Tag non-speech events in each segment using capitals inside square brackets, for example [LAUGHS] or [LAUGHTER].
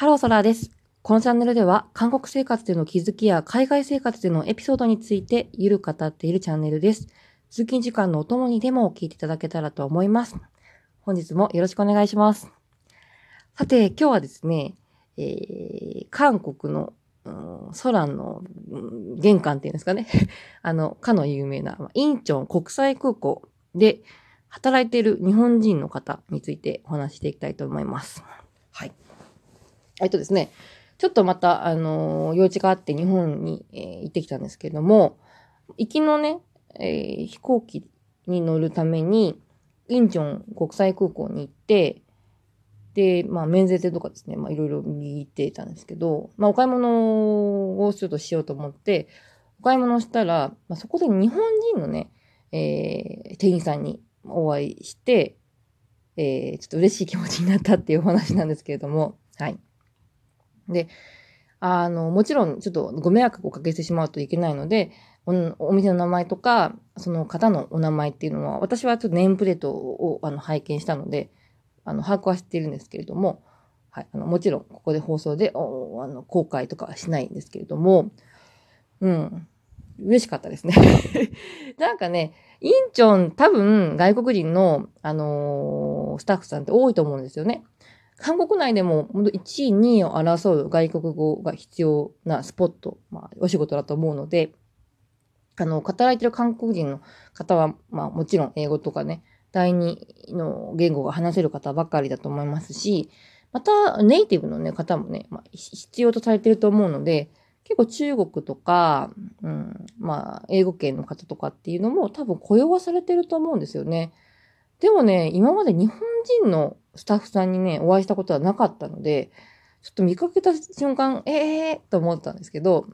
ハローソラーです。このチャンネルでは、韓国生活での気づきや海外生活でのエピソードについてゆるく語っているチャンネルです。通勤時間のお供にでも聞いていただけたらと思います。本日もよろしくお願いします。さて、今日はですね、えー、韓国の、うん、空の、うん玄関っていうんですかね。[LAUGHS] あの、かの有名な、インチョン国際空港で働いている日本人の方についてお話ししていきたいと思います。はい。えっとですね、ちょっとまた、あのー用事があって日本に、えー行ってきたんですけれども、行きのね、えー飛行機に乗るために、インチョン国際空港に行って、で、まあ、免税店とかですね、まあ、いろいろ見てたんですけど、まあ、お買い物をちょっとしようと思って、お買い物をしたら、まあ、そこで日本人のね、えー店員さんにお会いして、えーちょっと嬉しい気持ちになったっていうお話なんですけれども、はい。で、あの、もちろんちょっとご迷惑をおかけしてしまうといけないので、おお店の名前とか、その方のお名前っていうのは、私はちょっとネームプレートをあの拝見したので、あの、把握はしているんですけれども、はい、あの、もちろんここで放送で、おあの、公開とかはしないんですけれども、うん、嬉しかったですね。[LAUGHS] なんかね、インチョン多分外国人の、あのースタッフさんって多いと思うんですよね。韓国内でも1位、2位を争う外国語が必要なスポット、まあ、お仕事だと思うので、あの、働いてる韓国人の方は、まあもちろん英語とかね、第二の言語が話せる方ばかりだと思いますし、またネイティブの、ね、方もね、まあ、必要とされてると思うので、結構中国とか、うん、まあ、英語圏の方とかっていうのも多分雇用はされてると思うんですよね。でもね、今まで日本人のスタッフさんにね、お会いしたことはなかったので、ちょっと見かけた瞬間、ええー、と思ったんですけど、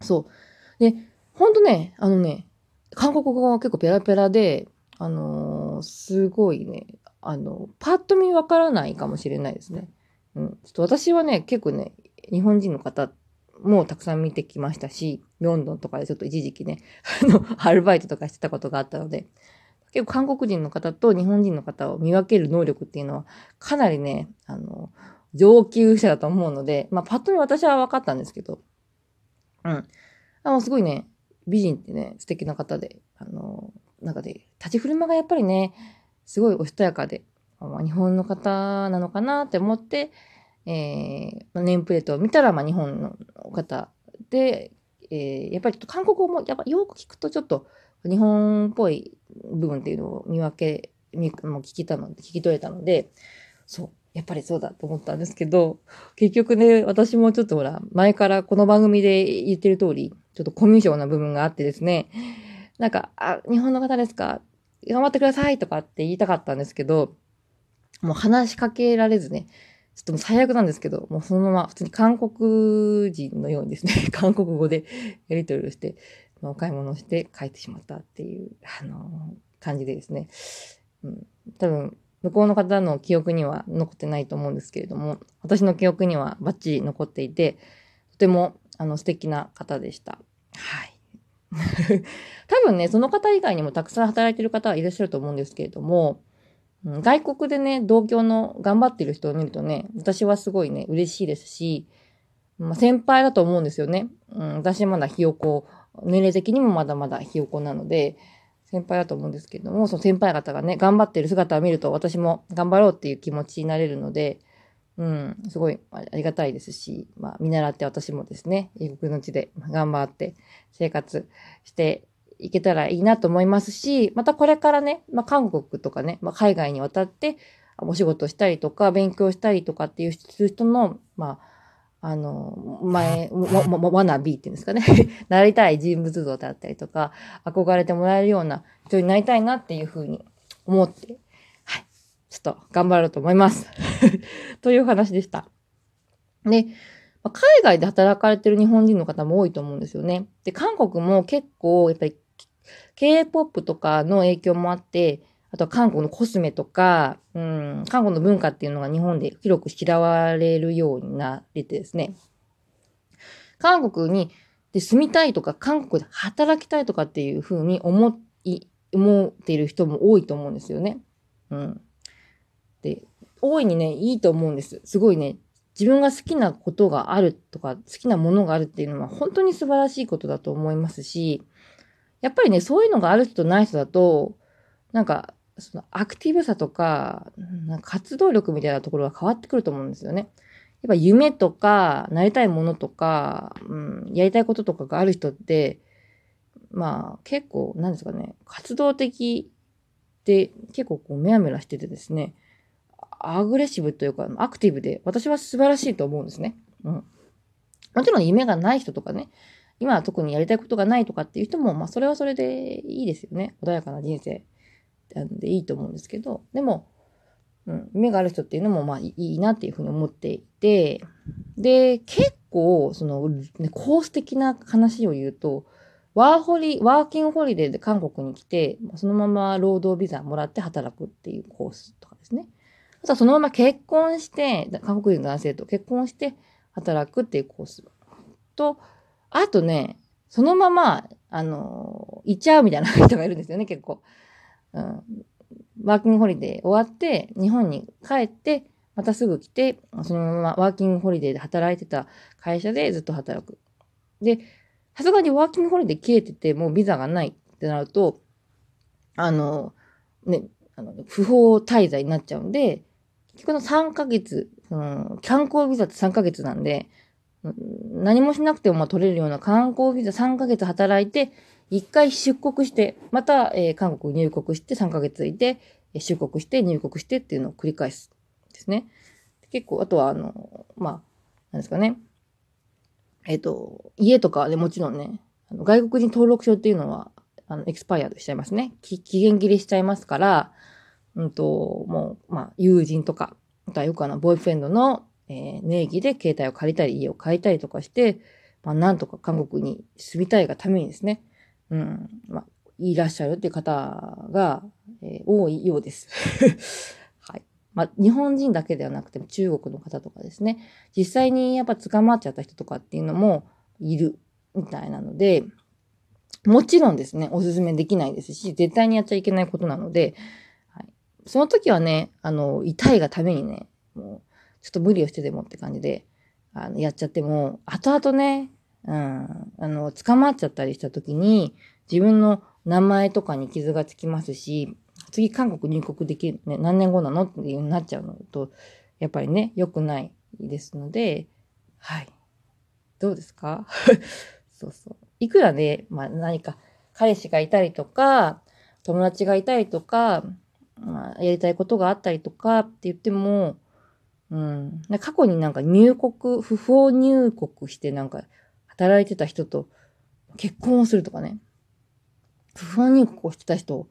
そう。で、ほんとね、あのね、韓国語が結構ペラペラで、あのーすごいね、あの、パッと見わからないかもしれないですね。うん。ちょっと私はね、結構ね、日本人の方もたくさん見てきましたし、ロンドンとかでちょっと一時期ね、[LAUGHS] あの、アルバイトとかしてたことがあったので、結構韓国人の方と日本人の方を見分ける能力っていうのは、かなりね、あの、上級者だと思うので、まあ、パッと見私は分かったんですけど、うん。あの、すごいね、美人ってね、素敵な方で、あの、なんかで、立ち振る舞いがやっぱりね、すごいおしとやかで、まあ、日本の方なのかなって思って、えーまあネームプレートを見たら、まあ、日本の方で、えーやっぱりちょっと韓国語も、やっぱよく聞くとちょっと日本っぽい部分っていうのを見分け、みも聞きたので、聞き取れたので、そう、やっぱりそうだと思ったんですけど、結局ね、私もちょっとほら、前からこの番組で言ってる通り、ちょっとコミュ障な部分があってですね、なんか、あ、日本の方ですか？頑張ってくださいとかって言いたかったんですけど、もう話しかけられずね、ちょっともう最悪なんですけど、もうそのまま普通に韓国人のようにですね、[LAUGHS] 韓国語でやり取りをして、まあお買い物をして帰ってしまったっていう、あの感じでですね、うん、多分、向こうの方の記憶には残ってないと思うんですけれども、私の記憶にはバッチリ残っていて、とても、あの、素敵な方でした。はい。[LAUGHS] 多分ね、その方以外にもたくさん働いてる方はいらっしゃると思うんですけれども、外国でね、同郷の頑張ってる人を見るとね、私はすごいね、嬉しいですし、まあ、先輩だと思うんですよね。うん、私まだひよこ、年齢的にもまだまだひよこなので、先輩だと思うんですけども、その先輩方がね、頑張ってる姿を見ると私も頑張ろうっていう気持ちになれるので、うん、すごいありがたいですし、まあ、見習って私もですね、異国の地で頑張って生活していけたらいいなと思いますし、またこれからね、まあ、韓国とかね、まあ、海外に渡ってお仕事したりとか、勉強したりとかっていう人の、まあ、あの、前、わ、わ、わなびっていうんですかね。[LAUGHS] なりたい人物像だったりとか、憧れてもらえるような人になりたいなっていうふうに思って、はい。ちょっと頑張ろうと思います。[LAUGHS] という話でした。で、海外で働かれてる日本人の方も多いと思うんですよね。で、韓国も結構、やっぱり、K-POP とかの影響もあって、あとは韓国のコスメとか、うん、韓国の文化っていうのが日本で広く知られるようになっててですね。韓国にで住みたいとか、韓国で働きたいとかっていうふうに思い、思っている人も多いと思うんですよね。うん。で、大いにね、いいと思うんです。すごいね、自分が好きなことがあるとか、好きなものがあるっていうのは本当に素晴らしいことだと思いますし、やっぱりね、そういうのがある人とない人だと、なんか、そのアクティブさとか、活動力みたいなところが変わってくると思うんですよね。やっぱ夢とか、なりたいものとか、うん、やりたいこととかがある人って、まあ結構、なんですかね、活動的で結構こうメラメラしててですね、アグレッシブというか、アクティブで、私は素晴らしいと思うんですね。うん。もちろん夢がない人とかね、今は特にやりたいことがないとかっていう人も、まあそれはそれでいいですよね。穏やかな人生でいいと思うんですけど、でも、うん、夢がある人っていうのもまあいいなっていうふうに思っていて、で、結構、その、ね、コース的な話を言うと、ワーホリ、ワーキングホリデーで韓国に来て、そのまま労働ビザもらって働くっていうコースとかですね。あとはそのまま結婚して、韓国人の男性と結婚して働くっていうコースと、あとね、そのまま、あの、行っちゃうみたいな人がいるんですよね、結構。ワーキングホリデー終わって、日本に帰って、またすぐ来て、そのままワーキングホリデーで働いてた会社でずっと働く。で、さすがにワーキングホリデー消えてて、もうビザがないってなると、あの、ね、あの不法滞在になっちゃうんで、結局の3ヶ月、うん、観光ビザって3ヶ月なんで、何もしなくても取れるような観光ビザ3ヶ月働いて、1回出国して、また、えー、韓国入国して3ヶ月いて、出国して入国してっていうのを繰り返すですね。結構、あとは、あの、まあ、なんですかね。えっ、ー、と、家とかでもちろんね、あの外国人登録証っていうのは、あの、エクスパイアしちゃいますね。期限切れしちゃいますから、うんと、もう、まあ、友人とか、あとはよくあの、ボーイフレンドの、えー、名義で携帯を借りたり、家を借りたりとかして、まあ、なんとか韓国に住みたいがためにですね、うん、まあ、いらっしゃるっていう方が、えー、多いようです。[LAUGHS] はい。まあ、日本人だけではなくても中国の方とかですね、実際にやっぱ捕まっちゃった人とかっていうのもいるみたいなので、もちろんですね、おすすめできないですし、絶対にやっちゃいけないことなので、その時はね、あの、痛いがためにね、ちょっと無理をしてでもって感じで、あの、やっちゃっても、後々ね、うん、あの、捕まっちゃったりした時に、自分の名前とかに傷がつきますし、次韓国入国できる、ね、何年後なのっていうになっちゃうのと、やっぱりね、良くないですので、はい。どうですか？[LAUGHS] そうそう。いくらね、まあ何か彼氏がいたりとか、友達がいたりとか、まあ、やりたいことがあったりとかって言っても、うん、過去になんか入国、不法入国してなんか働いてた人と結婚をするとかね、不法入国をしてた人を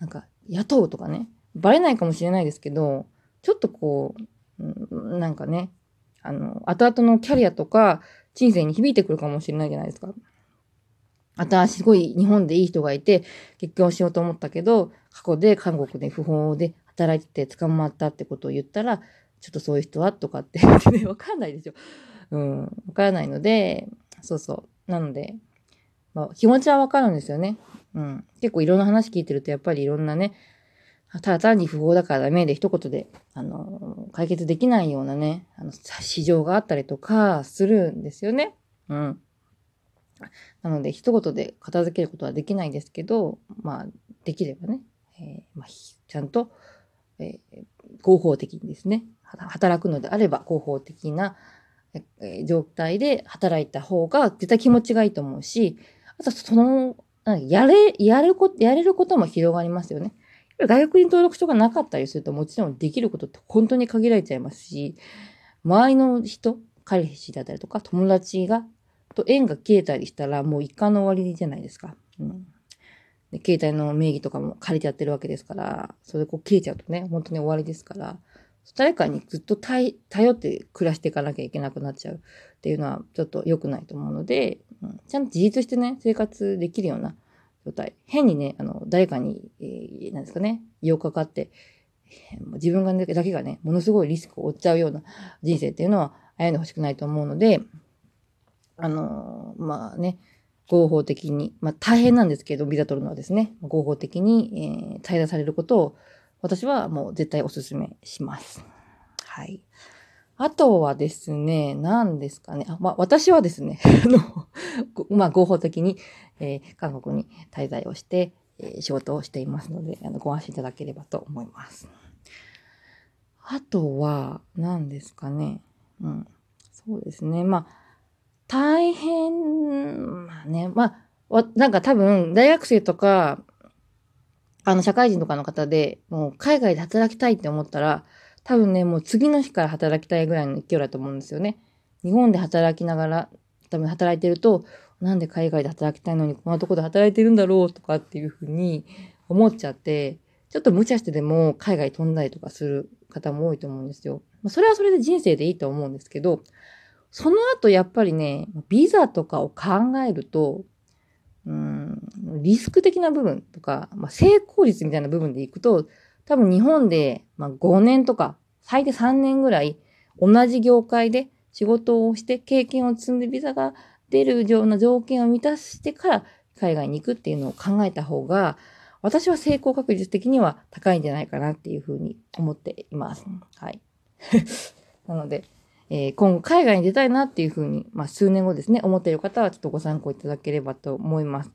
なんか雇うとかね、バレないかもしれないですけど、ちょっとこう、うん、なんかね、あの、後々のキャリアとか人生に響いてくるかもしれないじゃないですか。あたすごい日本でいい人がいて結婚しようと思ったけど、過去で韓国で不法で働いてて捕まったってことを言ったら、ちょっとそういう人は？とか [LAUGHS] ってね、わかんないですよ。うん、わからないので、そうそう。なので、まあ、気持ちはわかるんですよね。うん。結構いろんな話聞いてると、やっぱりいろんなね、ただ単に不法だからダメで一言で、あの、解決できないようなね、あの、市場があったりとかするんですよね。うん。なので、一言で片付けることはできないですけど、まあ、できればね、えー、まあ、ちゃんと、えー、合法的にですね、働くのであれば合法的な、えー、状態で働いた方が絶対気持ちがいいと思うし、あとその、やれ、やること、やれることも広がりますよね。外国人登録書がなかったりするともちろんできることって本当に限られちゃいますし、周りの人、彼氏だったりとか友達がと縁が消えたりしたらもう一貫の終わりじゃないですか。うん。で携帯の名義とかも借りちゃってるわけですから、それこう消えちゃうとね、本当に終わりですから、誰かにずっと頼って暮らしていかなきゃいけなくなっちゃうっていうのはちょっと良くないと思うので、うん、ちゃんと自立してね、生活できるような状態。変にね、あの、誰かに、えー、なんですかね、用かかって、自分が、だけがね、ものすごいリスクを負っちゃうような人生っていうのは歩んでほしくないと思うので、あの、まあね、合法的に、まあ大変なんですけど、ビザ取るのはですね、合法的に、えー、滞在されることを、私はもう絶対お勧めします。はい。あとはですね、何ですかね。あまあ、私はですね、[LAUGHS] あの、まあ、合法的に、えー、韓国に滞在をして、えー、仕事をしていますので、あの、ご安心いただければと思います。あとは、何ですかね。うん。そうですね。まあ、大変、まあね、まあ、なんか多分、大学生とか、あの、社会人とかの方で、もう海外で働きたいって思ったら、多分ね、もう次の日から働きたいぐらいの勢いだと思うんですよね。日本で働きながら、多分働いてると、なんで海外で働きたいのにこんなとこで働いてるんだろうとかっていうふうに思っちゃって、ちょっと無茶してでも海外飛んだりとかする方も多いと思うんですよ。まあ、それはそれで人生でいいと思うんですけど、その後やっぱりね、ビザとかを考えると、うん、リスク的な部分とか、まあ、成功率みたいな部分でいくと、多分日本で、まあ、5年とか、最低3年ぐらい、同じ業界で仕事をして経験を積んでビザが出るような条件を満たしてから海外に行くっていうのを考えた方が、私は成功確率的には高いんじゃないかなっていうふうに思っています。はい。[LAUGHS] なので、えー、今後海外に出たいなっていうふうに、まあ数年後ですね、思っている方はちょっとご参考いただければと思います。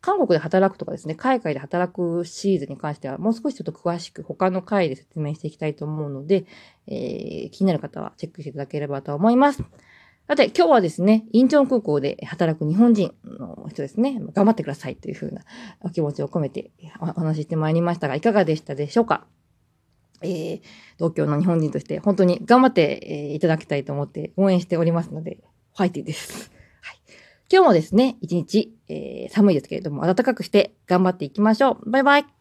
韓国で働くとかですね、海外で働くシーズンに関しては、もう少しちょっと詳しく他の回で説明していきたいと思うので、えー、気になる方はチェックしていただければと思います。さて、今日はですね、インチョン空港で働く日本人の人ですね、頑張ってくださいというふうなお気持ちを込めてお話ししてまいりましたが、いかがでしたでしょうか？えー、東京の日本人として本当に頑張って、えー、いただきたいと思って応援しておりますので、ファイティです。はい今日もですね、一日、えー、寒いですけれども、暖かくして頑張っていきましょう。バイバイ。